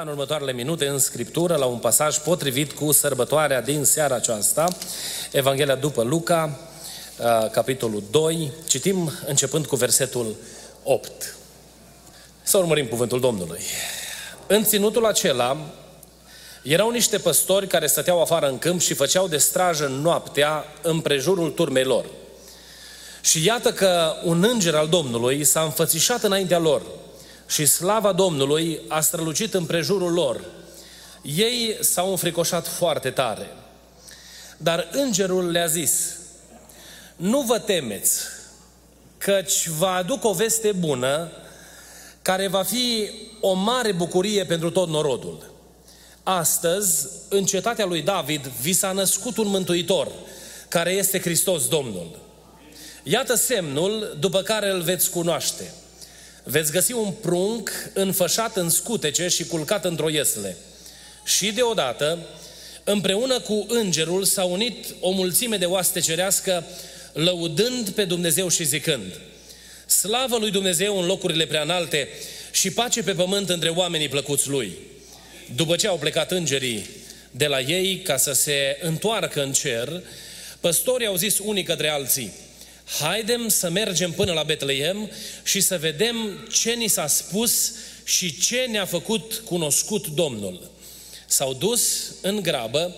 Ne vom uita în următoarele minute în Scriptură la un pasaj potrivit cu sărbătoarea din seara aceasta, Evanghelia după Luca, uh, capitolul 2. Citim începând cu versetul 8. Să urmărim cuvântul Domnului. În ținutul acela erau niște păstori care stăteau afară în câmp și făceau de strajă noaptea în prejurul turmei lor. Și iată că un înger al Domnului s-a înfățișat înaintea lor – și slava Domnului a strălucit în prejurul lor. Ei s-au înfricoșat foarte tare. Dar îngerul le-a zis, nu vă temeți, căci vă aduc o veste bună care va fi o mare bucurie pentru tot norodul. Astăzi, în cetatea lui David, vi s-a născut un mântuitor, care este Hristos Domnul. Iată semnul după care îl veți cunoaște – veți găsi un prunc înfășat în scutece și culcat într-o iesle. Și deodată, împreună cu îngerul, s-a unit o mulțime de oaste cerească, lăudând pe Dumnezeu și zicând, Slavă lui Dumnezeu în locurile preanalte și pace pe pământ între oamenii plăcuți lui. După ce au plecat îngerii de la ei ca să se întoarcă în cer, păstorii au zis unii către alții, haidem să mergem până la Betleem și să vedem ce ni s-a spus și ce ne-a făcut cunoscut Domnul. S-au dus în grabă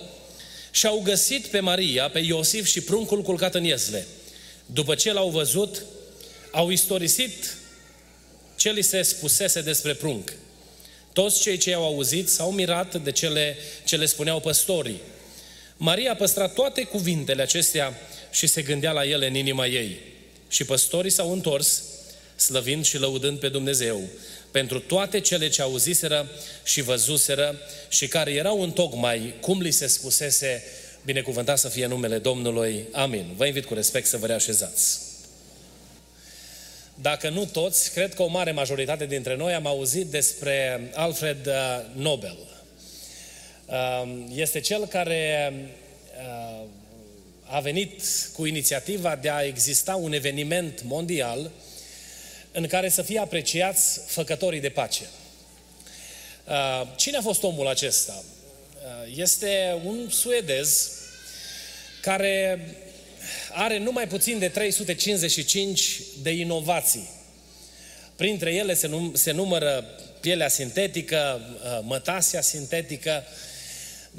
și au găsit pe Maria, pe Iosif și pruncul culcat în iesle. După ce l-au văzut, au istorisit ce li se spusese despre prunc. Toți cei ce au auzit s-au mirat de cele ce le spuneau păstorii. Maria a păstrat toate cuvintele acestea și se gândea la ele în inima ei. Și păstorii s-au întors, slăvind și lăudând pe Dumnezeu, pentru toate cele ce auziseră și văzuseră și care erau în tocmai cum li se spusese, binecuvântat să fie numele Domnului. Amin. Vă invit cu respect să vă reașezați. Dacă nu toți, cred că o mare majoritate dintre noi am auzit despre Alfred uh, Nobel. Uh, este cel care uh, a venit cu inițiativa de a exista un eveniment mondial în care să fie apreciați făcătorii de pace. Uh, cine a fost omul acesta? Uh, este un suedez care are numai puțin de 355 de inovații. Printre ele se, num- se numără pielea sintetică, uh, mătasia sintetică,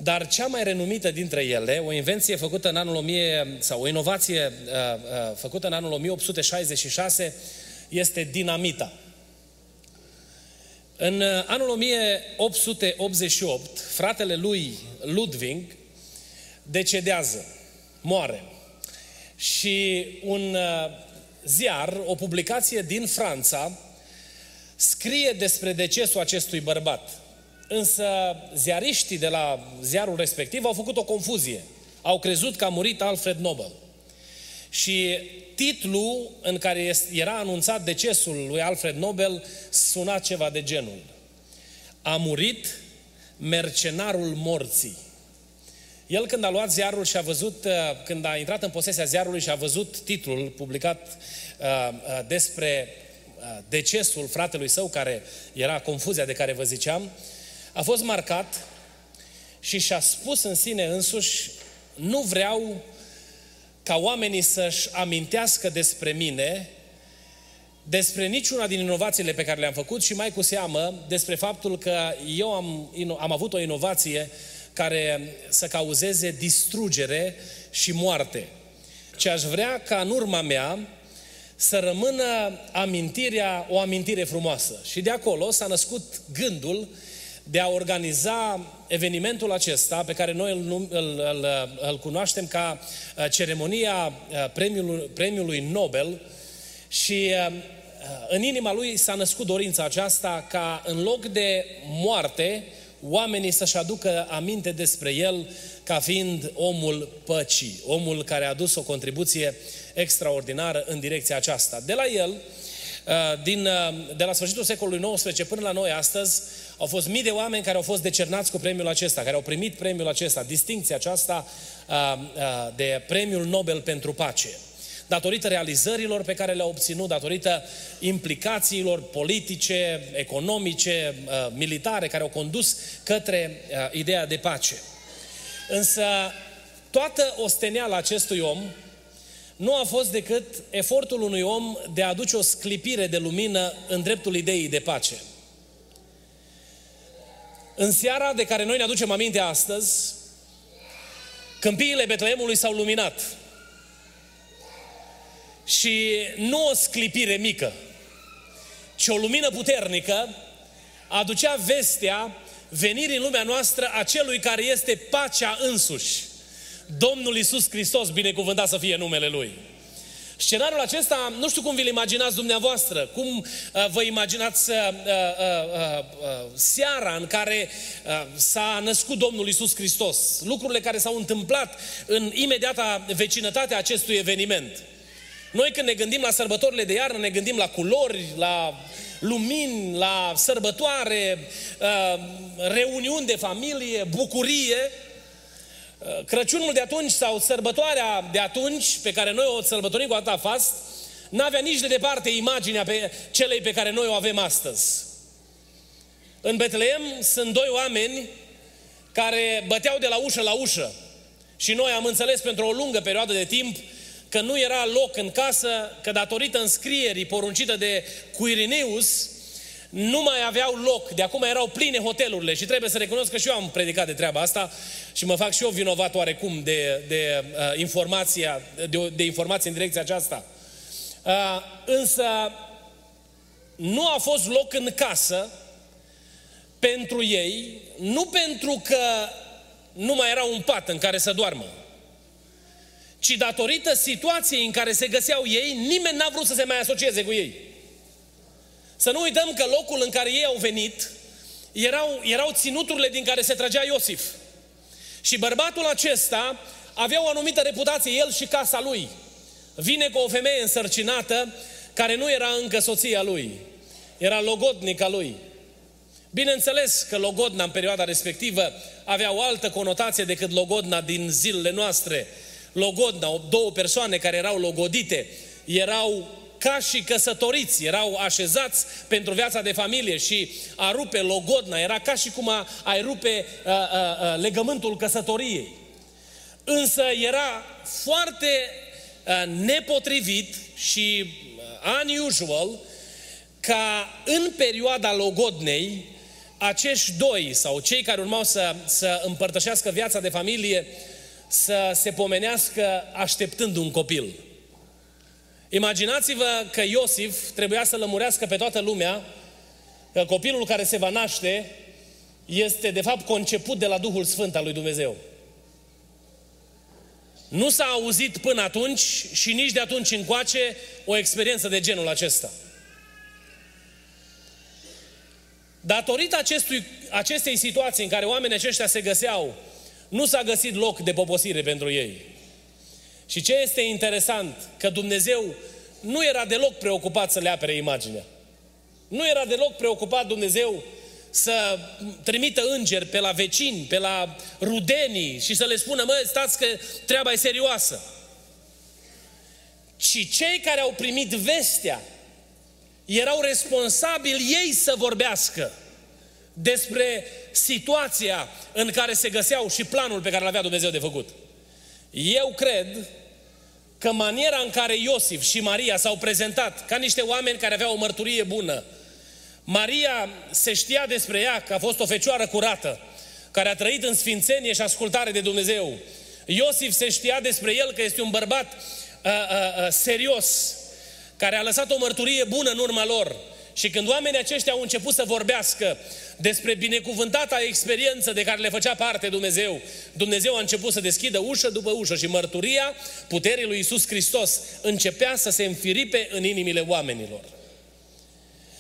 dar cea mai renumită dintre ele, o invenție făcută în anul 1000, sau o inovație uh, uh, făcută în anul 1866, este dinamita. În uh, anul 1888, fratele lui Ludwig decedează, moare. Și un uh, ziar, o publicație din Franța, scrie despre decesul acestui bărbat. Însă ziariștii de la ziarul respectiv au făcut o confuzie. Au crezut că a murit Alfred Nobel. Și titlul în care era anunțat decesul lui Alfred Nobel suna ceva de genul. A murit mercenarul morții. El când a luat ziarul și a văzut, uh, când a intrat în posesia ziarului și a văzut titlul publicat uh, uh, despre decesul fratelui său, care era confuzia de care vă ziceam, a fost marcat și și-a spus în sine însuși, nu vreau ca oamenii să-și amintească despre mine, despre niciuna din inovațiile pe care le-am făcut și mai cu seamă despre faptul că eu am, am avut o inovație care să cauzeze distrugere și moarte. Ce aș vrea ca în urma mea să rămână amintirea, o amintire frumoasă. Și de acolo s-a născut gândul de a organiza evenimentul acesta, pe care noi îl, îl, îl, îl cunoaștem ca uh, ceremonia uh, premiului, premiului Nobel și uh, în inima lui s-a născut dorința aceasta ca în loc de moarte, oamenii să-și aducă aminte despre el ca fiind omul păcii, omul care a adus o contribuție extraordinară în direcția aceasta. De la el, uh, din, uh, de la sfârșitul secolului XIX până la noi astăzi, au fost mii de oameni care au fost decernați cu premiul acesta, care au primit premiul acesta, distinția aceasta uh, de premiul Nobel pentru pace datorită realizărilor pe care le-a obținut, datorită implicațiilor politice, economice, uh, militare care au condus către uh, ideea de pace. Însă toată osteneala acestui om nu a fost decât efortul unui om de a aduce o sclipire de lumină în dreptul ideii de pace. În seara de care noi ne aducem aminte astăzi, câmpiile Betleemului s-au luminat. Și nu o sclipire mică, ci o lumină puternică aducea vestea venirii în lumea noastră a celui care este pacea însuși. Domnul Isus Hristos, binecuvântat să fie numele Lui. Scenariul acesta, nu știu cum vi-l imaginați dumneavoastră, cum uh, vă imaginați uh, uh, uh, uh, seara în care uh, s-a născut Domnul Isus Hristos, lucrurile care s-au întâmplat în imediata vecinătate a acestui eveniment. Noi când ne gândim la sărbătorile de iarnă, ne gândim la culori, la lumini, la sărbătoare, uh, reuniuni de familie, bucurie. Uh, Crăciunul de atunci sau sărbătoarea de atunci, pe care noi o sărbătorim cu atâta fast, n-avea nici de departe imaginea pe celei pe care noi o avem astăzi. În Betleem sunt doi oameni care băteau de la ușă la ușă. Și noi am înțeles pentru o lungă perioadă de timp că nu era loc în casă, că datorită înscrierii poruncită de Quirinius, nu mai aveau loc, de acum erau pline hotelurile și trebuie să recunosc că și eu am predicat de treaba asta și mă fac și eu vinovat oarecum de, de, uh, informația, de, de informație în direcția aceasta. Uh, însă nu a fost loc în casă pentru ei, nu pentru că nu mai era un pat în care să doarmă, ci datorită situației în care se găseau ei, nimeni n-a vrut să se mai asocieze cu ei. Să nu uităm că locul în care ei au venit erau, erau ținuturile din care se tragea Iosif. Și bărbatul acesta avea o anumită reputație, el și casa lui. Vine cu o femeie însărcinată care nu era încă soția lui. Era logodnica lui. Bineînțeles că logodna în perioada respectivă avea o altă conotație decât logodna din zilele noastre logodna, două persoane care erau logodite, erau ca și căsătoriți, erau așezați pentru viața de familie și a rupe logodna era ca și cum a, ai rupe a, a, a, legământul căsătoriei. Însă era foarte a, nepotrivit și unusual ca în perioada logodnei acești doi sau cei care urmau să, să împărtășească viața de familie să se pomenească așteptând un copil. Imaginați-vă că Iosif trebuia să lămurească pe toată lumea că copilul care se va naște este de fapt conceput de la Duhul Sfânt al lui Dumnezeu. Nu s-a auzit până atunci și nici de atunci încoace o experiență de genul acesta. Datorită acestui, acestei situații în care oamenii aceștia se găseau nu s-a găsit loc de poposire pentru ei. Și ce este interesant, că Dumnezeu nu era deloc preocupat să le apere imaginea. Nu era deloc preocupat Dumnezeu să trimită îngeri pe la vecini, pe la rudenii și să le spună, mă, stați că treaba e serioasă. Ci cei care au primit vestea erau responsabili ei să vorbească despre situația în care se găseau și planul pe care l-avea Dumnezeu de făcut. Eu cred că maniera în care Iosif și Maria s-au prezentat ca niște oameni care aveau o mărturie bună, Maria se știa despre ea că a fost o fecioară curată, care a trăit în sfințenie și ascultare de Dumnezeu. Iosif se știa despre el că este un bărbat uh, uh, uh, serios, care a lăsat o mărturie bună în urma lor. Și când oamenii aceștia au început să vorbească despre binecuvântata experiență de care le făcea parte Dumnezeu, Dumnezeu a început să deschidă ușă după ușă și mărturia puterii lui Isus Hristos începea să se înfiripe în inimile oamenilor.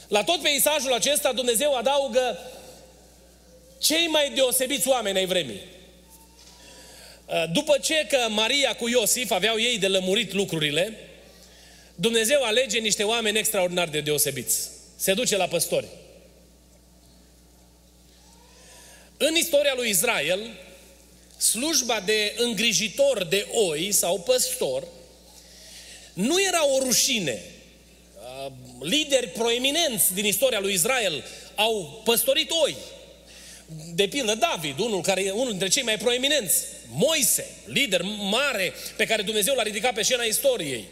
La tot peisajul acesta Dumnezeu adaugă cei mai deosebiți oameni ai vremii. Uh, după ce că Maria cu Iosif aveau ei de lămurit lucrurile, Dumnezeu alege niște oameni extraordinar de deosebiți. Se duce la păstori. În istoria lui Israel, slujba de îngrijitor de oi sau păstor nu era o rușine. Uh, lideri proeminenți din istoria lui Israel au păstorit oi. De pildă David, unul, care e unul dintre cei mai proeminenți. Moise, lider mare pe care Dumnezeu l-a ridicat pe scena istoriei.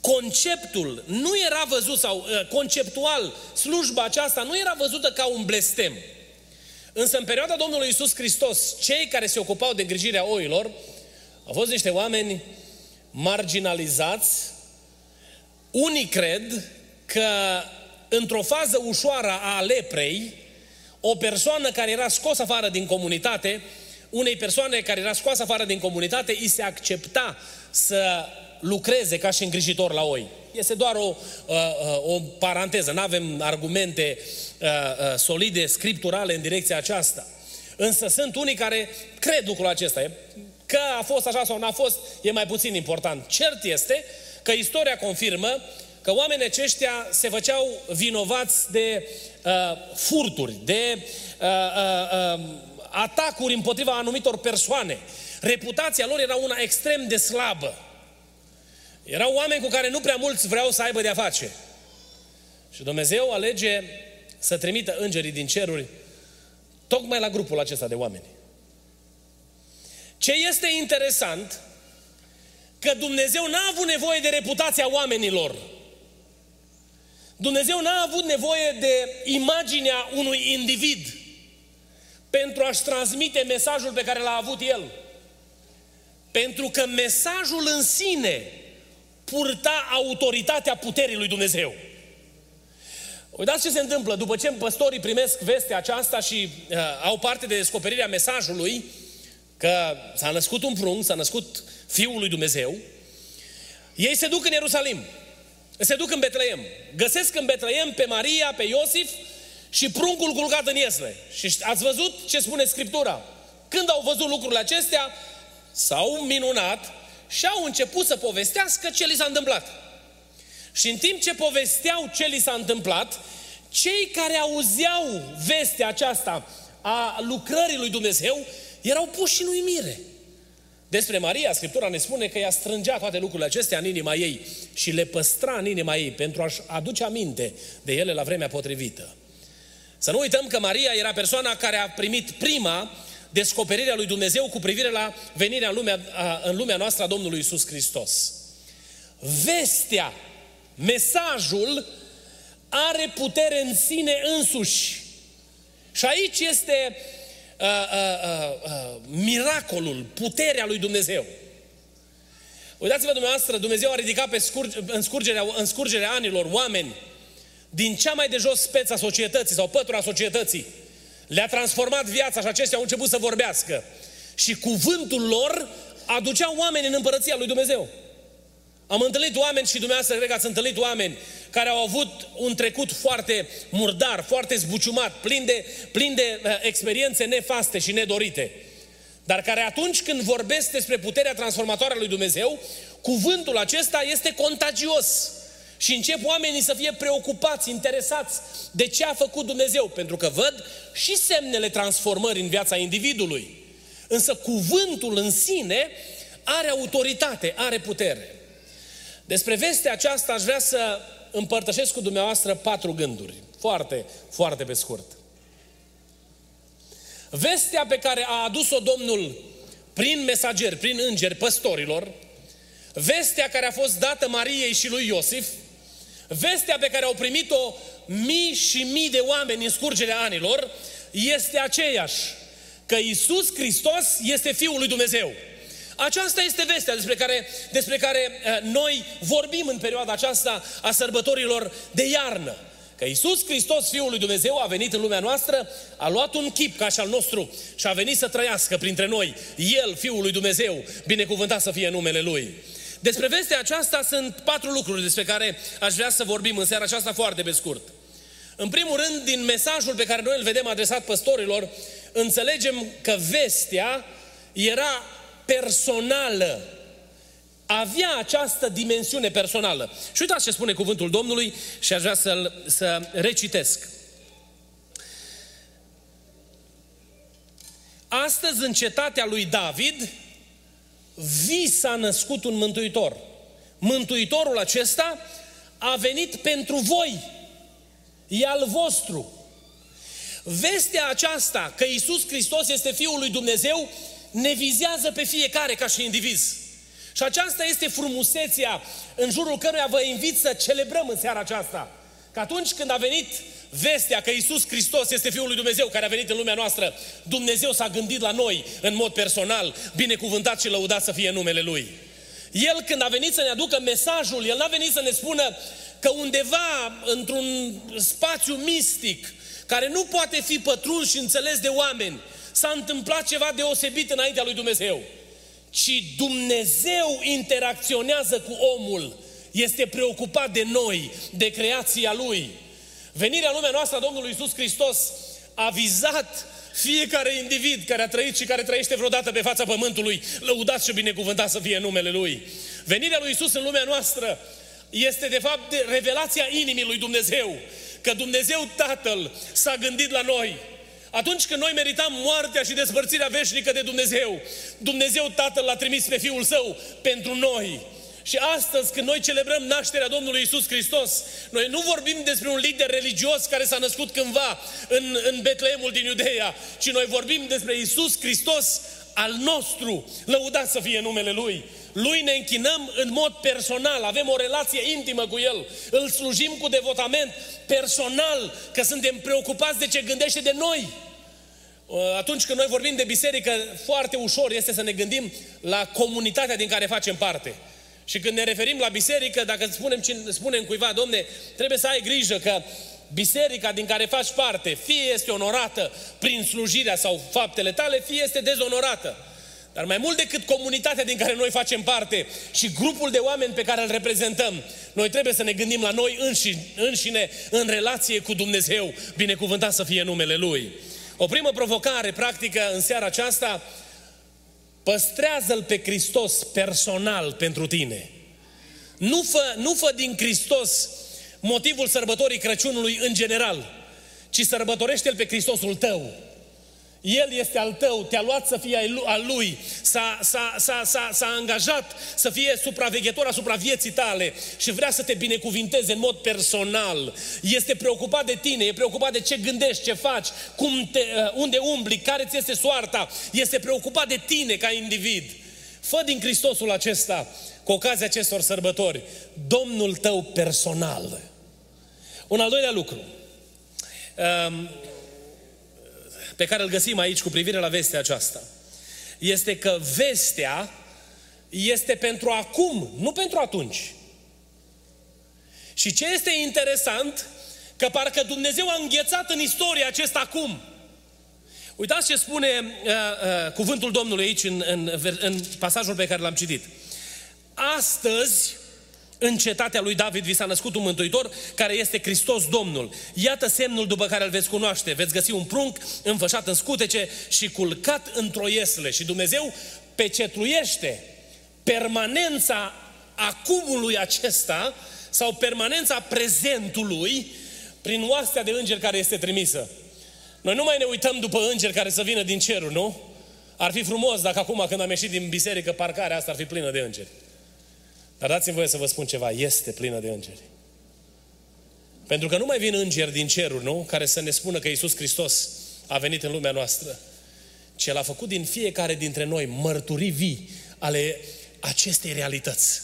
Conceptul nu era văzut, sau uh, conceptual, slujba aceasta nu era văzută ca un blestem. Însă în perioada Domnului Isus Hristos, cei care se ocupau de îngrijirea oilor au fost niște oameni marginalizați. Unii cred că într-o fază ușoară a leprei, o persoană care era scos afară din comunitate, unei persoane care era scoasă afară din comunitate, îi se accepta să lucreze ca și îngrijitor la oi. Este doar o, uh, uh, o paranteză, nu avem argumente uh, solide, scripturale în direcția aceasta. Însă sunt unii care cred lucrul acesta. Că a fost așa sau nu a fost, e mai puțin important. Cert este că istoria confirmă că oamenii aceștia se făceau vinovați de uh, furturi, de uh, uh, uh, atacuri împotriva anumitor persoane. Reputația lor era una extrem de slabă. Erau oameni cu care nu prea mulți vreau să aibă de-a face. Și Dumnezeu alege să trimită îngerii din ceruri tocmai la grupul acesta de oameni. Ce este interesant, că Dumnezeu n-a avut nevoie de reputația oamenilor. Dumnezeu n-a avut nevoie de imaginea unui individ pentru a-și transmite mesajul pe care l-a avut el. Pentru că mesajul în sine purta autoritatea puterii lui Dumnezeu. Uitați ce se întâmplă după ce păstorii primesc vestea aceasta și uh, au parte de descoperirea mesajului că s-a născut un prunc, s-a născut Fiul lui Dumnezeu, ei se duc în Ierusalim, se duc în Betleem, găsesc în Betleem pe Maria, pe Iosif și pruncul culcat în iesle. Și ați văzut ce spune Scriptura? Când au văzut lucrurile acestea, s-au minunat și au început să povestească ce li s-a întâmplat. Și în timp ce povesteau ce li s-a întâmplat, cei care auzeau vestea aceasta a lucrării lui Dumnezeu erau puși în uimire. Despre Maria, Scriptura ne spune că ea strângea toate lucrurile acestea în inima ei și le păstra în inima ei pentru a-și aduce aminte de ele la vremea potrivită. Să nu uităm că Maria era persoana care a primit prima descoperirea lui Dumnezeu cu privire la venirea în lumea, în lumea noastră a Domnului Isus Hristos. Vestea, mesajul are putere în sine însuși. Și aici este uh, uh, uh, uh, miracolul, puterea lui Dumnezeu. Uitați-vă dumneavoastră, Dumnezeu a ridicat pe scurge, în, scurgerea, în scurgerea anilor oameni din cea mai de jos speță a societății sau pătura societății le-a transformat viața și acestea au început să vorbească. Și cuvântul lor aducea oameni în împărăția lui Dumnezeu. Am întâlnit oameni și dumneavoastră cred că ați întâlnit oameni care au avut un trecut foarte murdar, foarte zbuciumat, plin de, plin de uh, experiențe nefaste și nedorite. Dar care atunci când vorbesc despre puterea transformatoare a lui Dumnezeu, cuvântul acesta este contagios. Și încep oamenii să fie preocupați, interesați de ce a făcut Dumnezeu, pentru că văd și semnele transformării în viața individului. Însă cuvântul în sine are autoritate, are putere. Despre vestea aceasta aș vrea să împărtășesc cu dumneavoastră patru gânduri. Foarte, foarte pe scurt. Vestea pe care a adus-o Domnul prin mesageri, prin îngeri, păstorilor, vestea care a fost dată Mariei și lui Iosif, Vestea pe care au primit-o mii și mii de oameni în scurgerea anilor este aceeași, că Isus Hristos este Fiul lui Dumnezeu. Aceasta este vestea despre care, despre care uh, noi vorbim în perioada aceasta a sărbătorilor de iarnă. Că Isus Hristos, Fiul lui Dumnezeu, a venit în lumea noastră, a luat un chip ca și al nostru și a venit să trăiască printre noi. El, Fiul lui Dumnezeu, binecuvântat să fie numele Lui. Despre vestea aceasta sunt patru lucruri despre care aș vrea să vorbim în seara aceasta foarte pe scurt. În primul rând, din mesajul pe care noi îl vedem adresat păstorilor, înțelegem că vestea era personală. Avea această dimensiune personală. Și uitați ce spune cuvântul Domnului și aș vrea să, să recitesc. Astăzi, în cetatea lui David, vi s-a născut un mântuitor. Mântuitorul acesta a venit pentru voi. E al vostru. Vestea aceasta că Isus Hristos este Fiul lui Dumnezeu ne vizează pe fiecare ca și indiviz. Și aceasta este frumusețea în jurul căruia vă invit să celebrăm în seara aceasta. Că atunci când a venit vestea că Isus Hristos este Fiul lui Dumnezeu care a venit în lumea noastră, Dumnezeu s-a gândit la noi în mod personal, binecuvântat și lăudat să fie numele Lui. El când a venit să ne aducă mesajul, El n-a venit să ne spună că undeva într-un spațiu mistic, care nu poate fi pătruns și înțeles de oameni, s-a întâmplat ceva deosebit înaintea lui Dumnezeu. Ci Dumnezeu interacționează cu omul, este preocupat de noi, de creația Lui. Venirea în lumea noastră a Domnului Isus Hristos a vizat fiecare individ care a trăit și care trăiește vreodată pe fața pământului, lăudat și binecuvântat să fie numele Lui. Venirea lui Isus în lumea noastră este de fapt de revelația inimii lui Dumnezeu, că Dumnezeu Tatăl s-a gândit la noi. Atunci când noi meritam moartea și despărțirea veșnică de Dumnezeu, Dumnezeu Tatăl l-a trimis pe Fiul Său pentru noi. Și astăzi, când noi celebrăm nașterea Domnului Isus Hristos, noi nu vorbim despre un lider religios care s-a născut cândva în, în Betleemul din Iudeea, ci noi vorbim despre Isus Hristos al nostru. Lăudat să fie numele Lui. Lui ne închinăm în mod personal, avem o relație intimă cu El, îl slujim cu devotament personal, că suntem preocupați de ce gândește de noi. Uh, atunci când noi vorbim de biserică, foarte ușor este să ne gândim la comunitatea din care facem parte. Și când ne referim la biserică, dacă spunem, spunem cuiva, domne, trebuie să ai grijă că biserica din care faci parte, fie este onorată prin slujirea sau faptele tale, fie este dezonorată. Dar mai mult decât comunitatea din care noi facem parte și grupul de oameni pe care îl reprezentăm, noi trebuie să ne gândim la noi înși, înșine în relație cu Dumnezeu, binecuvântat să fie numele Lui. O primă provocare practică în seara aceasta, păstrează-L pe Hristos personal pentru tine. Nu fă, nu fă din Hristos motivul sărbătorii Crăciunului în general, ci sărbătorește-L pe Hristosul tău. El este al tău, te-a luat să fie al lui, s-a, s-a, s-a, s-a, s-a angajat să fie supraveghetor asupra vieții tale și vrea să te binecuvinteze în mod personal. Este preocupat de tine, e preocupat de ce gândești, ce faci, cum te, uh, unde umbli, care ți este soarta. Este preocupat de tine ca individ. Fă din Hristosul acesta, cu ocazia acestor sărbători, Domnul tău personal. Un al doilea lucru. Um, pe care îl găsim aici cu privire la vestea aceasta este că vestea este pentru acum, nu pentru atunci. Și ce este interesant, că parcă Dumnezeu a înghețat în istorie acest acum. Uitați ce spune uh, uh, cuvântul Domnului aici în, în, în pasajul pe care l-am citit. Astăzi în cetatea lui David vi s-a născut un mântuitor care este Hristos Domnul. Iată semnul după care îl veți cunoaște. Veți găsi un prunc înfășat în scutece și culcat într-o iesle. Și Dumnezeu pecetluiește permanența acumului acesta sau permanența prezentului prin oastea de îngeri care este trimisă. Noi nu mai ne uităm după îngeri care să vină din cerul, nu? Ar fi frumos dacă acum când am ieșit din biserică, parcarea asta ar fi plină de îngeri. Dar dați-mi voie să vă spun ceva, este plină de îngeri. Pentru că nu mai vin îngeri din cerul, nu? Care să ne spună că Isus Hristos a venit în lumea noastră. Ci El a făcut din fiecare dintre noi mărturii vii ale acestei realități.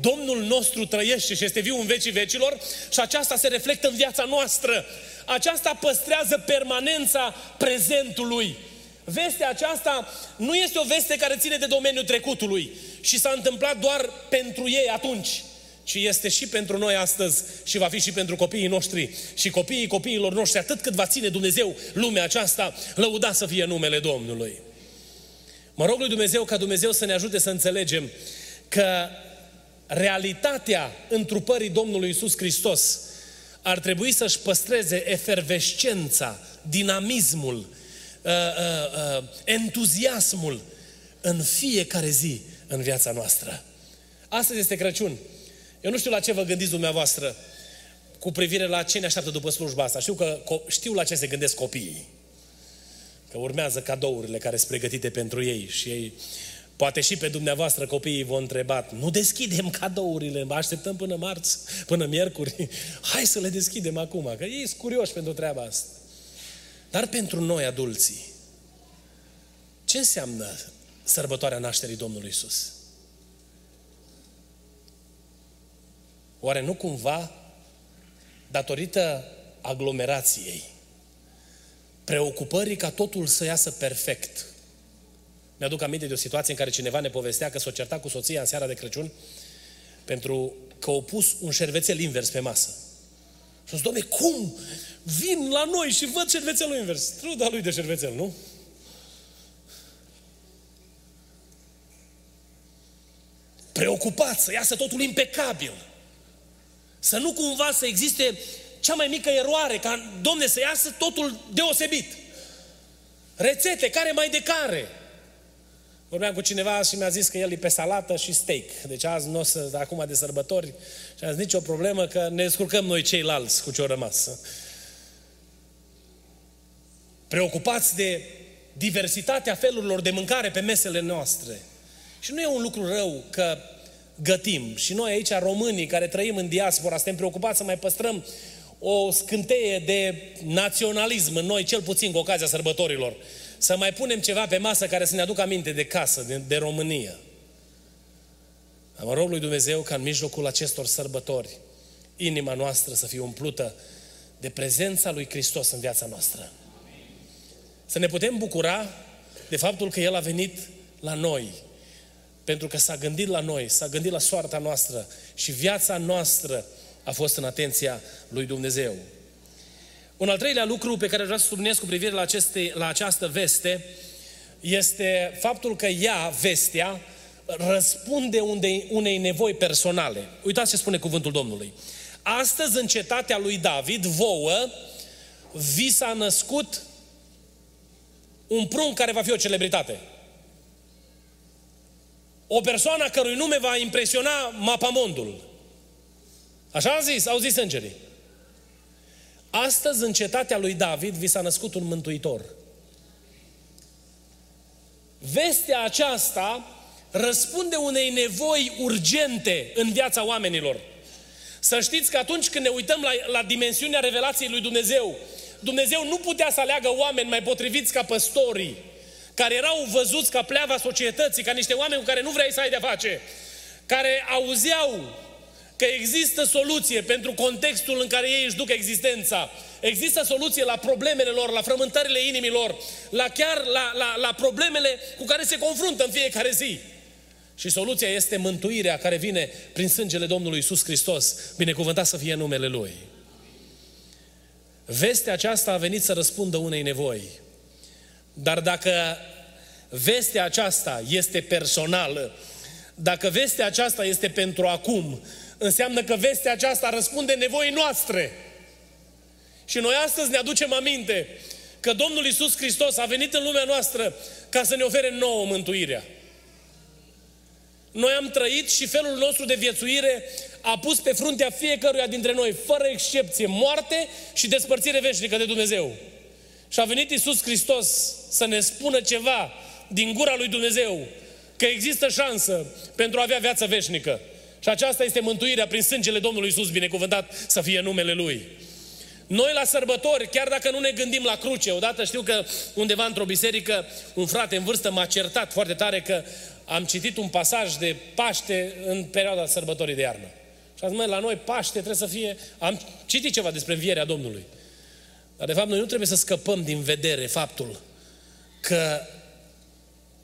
Domnul nostru trăiește și este viu în vecii vecilor și aceasta se reflectă în viața noastră. Aceasta păstrează permanența prezentului. Vestea aceasta nu este o veste care ține de domeniul trecutului și s-a întâmplat doar pentru ei atunci, ci este și pentru noi astăzi și va fi și pentru copiii noștri și copiii copiilor noștri, atât cât va ține Dumnezeu lumea aceasta, lăuda să fie numele Domnului. Mă rog lui Dumnezeu ca Dumnezeu să ne ajute să înțelegem că realitatea întrupării Domnului Isus Hristos ar trebui să-și păstreze efervescența, dinamismul, uh, uh, uh, entuziasmul în fiecare zi în viața noastră. Astăzi este Crăciun. Eu nu știu la ce vă gândiți dumneavoastră cu privire la ce ne așteaptă după slujba asta. Știu, că, știu la ce se gândesc copiii. Că urmează cadourile care sunt pregătite pentru ei și ei Poate și pe dumneavoastră copiii vă întrebat, nu deschidem cadourile, așteptăm până marți, până miercuri. Hai să le deschidem acum, că ei sunt curioși pentru treaba asta. Dar pentru noi, adulții, ce înseamnă sărbătoarea nașterii Domnului Isus? Oare nu cumva, datorită aglomerației, preocupării ca totul să iasă perfect, mi-aduc aminte de o situație în care cineva ne povestea că s-o certa cu soția în seara de Crăciun pentru că au pus un șervețel invers pe masă. Și zis, domne, cum? Vin la noi și văd șervețelul invers. Truda lui de șervețel, nu? Preocupat să iasă totul impecabil. Să nu cumva să existe cea mai mică eroare, ca, domne, să iasă totul deosebit. Rețete, care mai de care. Vorbeam cu cineva și mi-a zis că el e pe salată și steak. Deci azi nu o să, acum de sărbători, și azi nicio problemă că ne descurcăm noi ceilalți cu ce-o rămas. Preocupați de diversitatea felurilor de mâncare pe mesele noastre. Și nu e un lucru rău că gătim. Și noi aici, românii care trăim în diaspora, suntem preocupați să mai păstrăm o scânteie de naționalism în noi, cel puțin cu ocazia sărbătorilor să mai punem ceva pe masă care să ne aducă aminte de casă, de, de România. Am rog lui Dumnezeu ca în mijlocul acestor sărbători inima noastră să fie umplută de prezența lui Hristos în viața noastră. Să ne putem bucura de faptul că El a venit la noi, pentru că s-a gândit la noi, s-a gândit la soarta noastră și viața noastră a fost în atenția lui Dumnezeu. Un al treilea lucru pe care vreau să subliniez cu privire la, aceste, la această veste este faptul că ea, vestea, răspunde unei, unei nevoi personale. Uitați ce spune cuvântul Domnului. Astăzi, în cetatea lui David, vouă, vi s-a născut un prunc care va fi o celebritate. O persoană cărui nume va impresiona mapamondul. Așa a zis, au zis îngerii. Astăzi, în cetatea lui David, vi s-a născut un mântuitor. Vestea aceasta răspunde unei nevoi urgente în viața oamenilor. Să știți că atunci când ne uităm la, la dimensiunea revelației lui Dumnezeu, Dumnezeu nu putea să aleagă oameni mai potriviți ca păstorii, care erau văzuți ca pleava societății, ca niște oameni cu care nu vrei să ai de face, care auzeau că există soluție pentru contextul în care ei își duc existența. Există soluție la problemele lor, la frământările inimilor, la chiar la, la, la problemele cu care se confruntă în fiecare zi. Și soluția este mântuirea care vine prin sângele Domnului Isus Hristos. Binecuvântat să fie numele Lui. Vestea aceasta a venit să răspundă unei nevoi. Dar dacă vestea aceasta este personală, dacă vestea aceasta este pentru acum, înseamnă că vestea aceasta răspunde nevoii noastre. Și noi astăzi ne aducem aminte că Domnul Isus Hristos a venit în lumea noastră ca să ne ofere nouă mântuirea. Noi am trăit și felul nostru de viețuire a pus pe fruntea fiecăruia dintre noi, fără excepție, moarte și despărțire veșnică de Dumnezeu. Și a venit Isus Hristos să ne spună ceva din gura lui Dumnezeu, că există șansă pentru a avea viață veșnică. Și aceasta este mântuirea prin sângele Domnului Isus, binecuvântat să fie numele Lui. Noi la sărbători, chiar dacă nu ne gândim la cruce, odată știu că undeva într-o biserică un frate în vârstă m-a certat foarte tare că am citit un pasaj de Paște în perioada sărbătorii de iarnă. Și a zis, măi, la noi Paște trebuie să fie... Am citit ceva despre învierea Domnului. Dar de fapt noi nu trebuie să scăpăm din vedere faptul că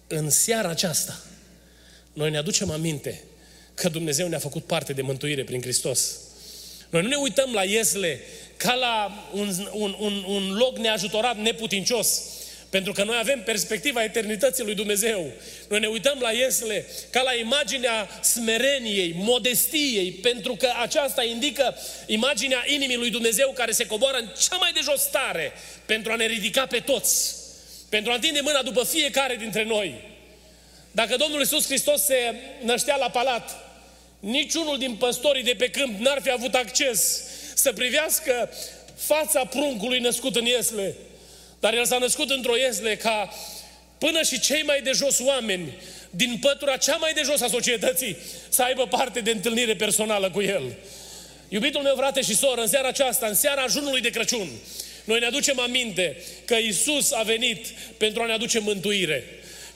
în seara aceasta noi ne aducem aminte că Dumnezeu ne-a făcut parte de mântuire prin Hristos. Noi nu ne uităm la Iesle ca la un, un, un, un loc neajutorat, neputincios, Pentru că noi avem perspectiva eternității lui Dumnezeu. Noi ne uităm la Iesle ca la imaginea smereniei, modestiei, pentru că aceasta indică imaginea inimii lui Dumnezeu care se coboară în cea mai de jos stare pentru a ne ridica pe toți, pentru a întinde mâna după fiecare dintre noi. Dacă Domnul Iisus Hristos se năștea la palat, niciunul din păstorii de pe câmp n-ar fi avut acces să privească fața pruncului născut în Iesle. Dar el s-a născut într-o Iesle ca până și cei mai de jos oameni din pătura cea mai de jos a societății să aibă parte de întâlnire personală cu el. Iubitul meu, frate și soră, în seara aceasta, în seara ajunului de Crăciun, noi ne aducem aminte că Isus a venit pentru a ne aduce mântuire.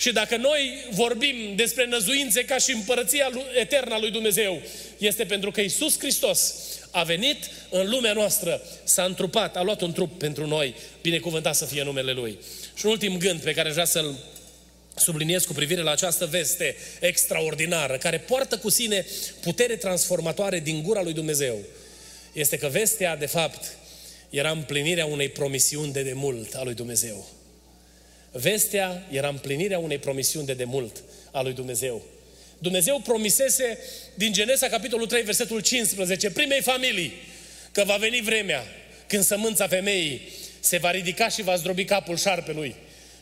Și dacă noi vorbim despre năzuințe ca și împărăția eternă a lui Dumnezeu, este pentru că Isus Hristos a venit în lumea noastră, s-a întrupat, a luat un trup pentru noi, binecuvântat să fie numele Lui. Și un ultim gând pe care vreau să-l subliniez cu privire la această veste extraordinară, care poartă cu sine putere transformatoare din gura lui Dumnezeu, este că vestea, de fapt, era împlinirea unei promisiuni de demult a lui Dumnezeu. Vestea era împlinirea unei promisiuni de demult a lui Dumnezeu. Dumnezeu promisese din Genesa, capitolul 3, versetul 15, primei familii, că va veni vremea când sămânța femeii se va ridica și va zdrobi capul șarpelui.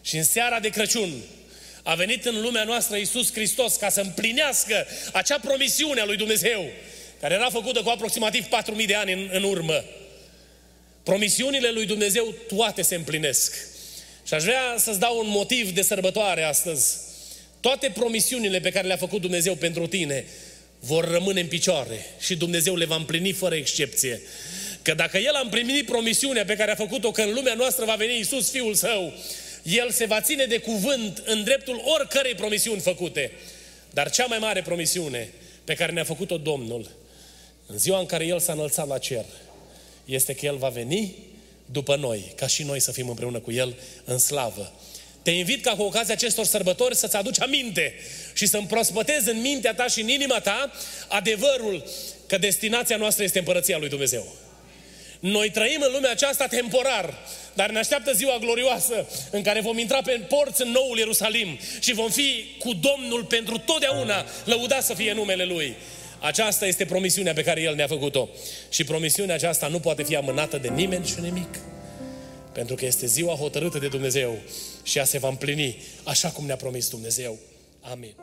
Și în seara de Crăciun a venit în lumea noastră Iisus Hristos ca să împlinească acea promisiune a lui Dumnezeu, care era făcută cu aproximativ 4.000 de ani în, în urmă. Promisiunile lui Dumnezeu toate se împlinesc. Și aș vrea să-ți dau un motiv de sărbătoare astăzi. Toate promisiunile pe care le-a făcut Dumnezeu pentru tine vor rămâne în picioare și Dumnezeu le va împlini fără excepție. Că dacă El a împlinit promisiunea pe care a făcut-o că în lumea noastră va veni Isus, Fiul Său, El se va ține de cuvânt în dreptul oricărei promisiuni făcute. Dar cea mai mare promisiune pe care ne-a făcut-o Domnul, în ziua în care El s-a înălțat la cer, este că El va veni după noi, ca și noi să fim împreună cu El în slavă. Te invit ca cu ocazia acestor sărbători să-ți aduci aminte și să împrospătezi în mintea ta și în inima ta adevărul că destinația noastră este împărăția lui Dumnezeu. Noi trăim în lumea aceasta temporar, dar ne așteaptă ziua glorioasă în care vom intra pe porți în noul Ierusalim și vom fi cu Domnul pentru totdeauna, lăudat să fie numele Lui. Aceasta este promisiunea pe care El ne-a făcut-o. Și promisiunea aceasta nu poate fi amânată de nimeni și nimic. Pentru că este ziua hotărâtă de Dumnezeu și ea se va împlini așa cum ne-a promis Dumnezeu. Amin.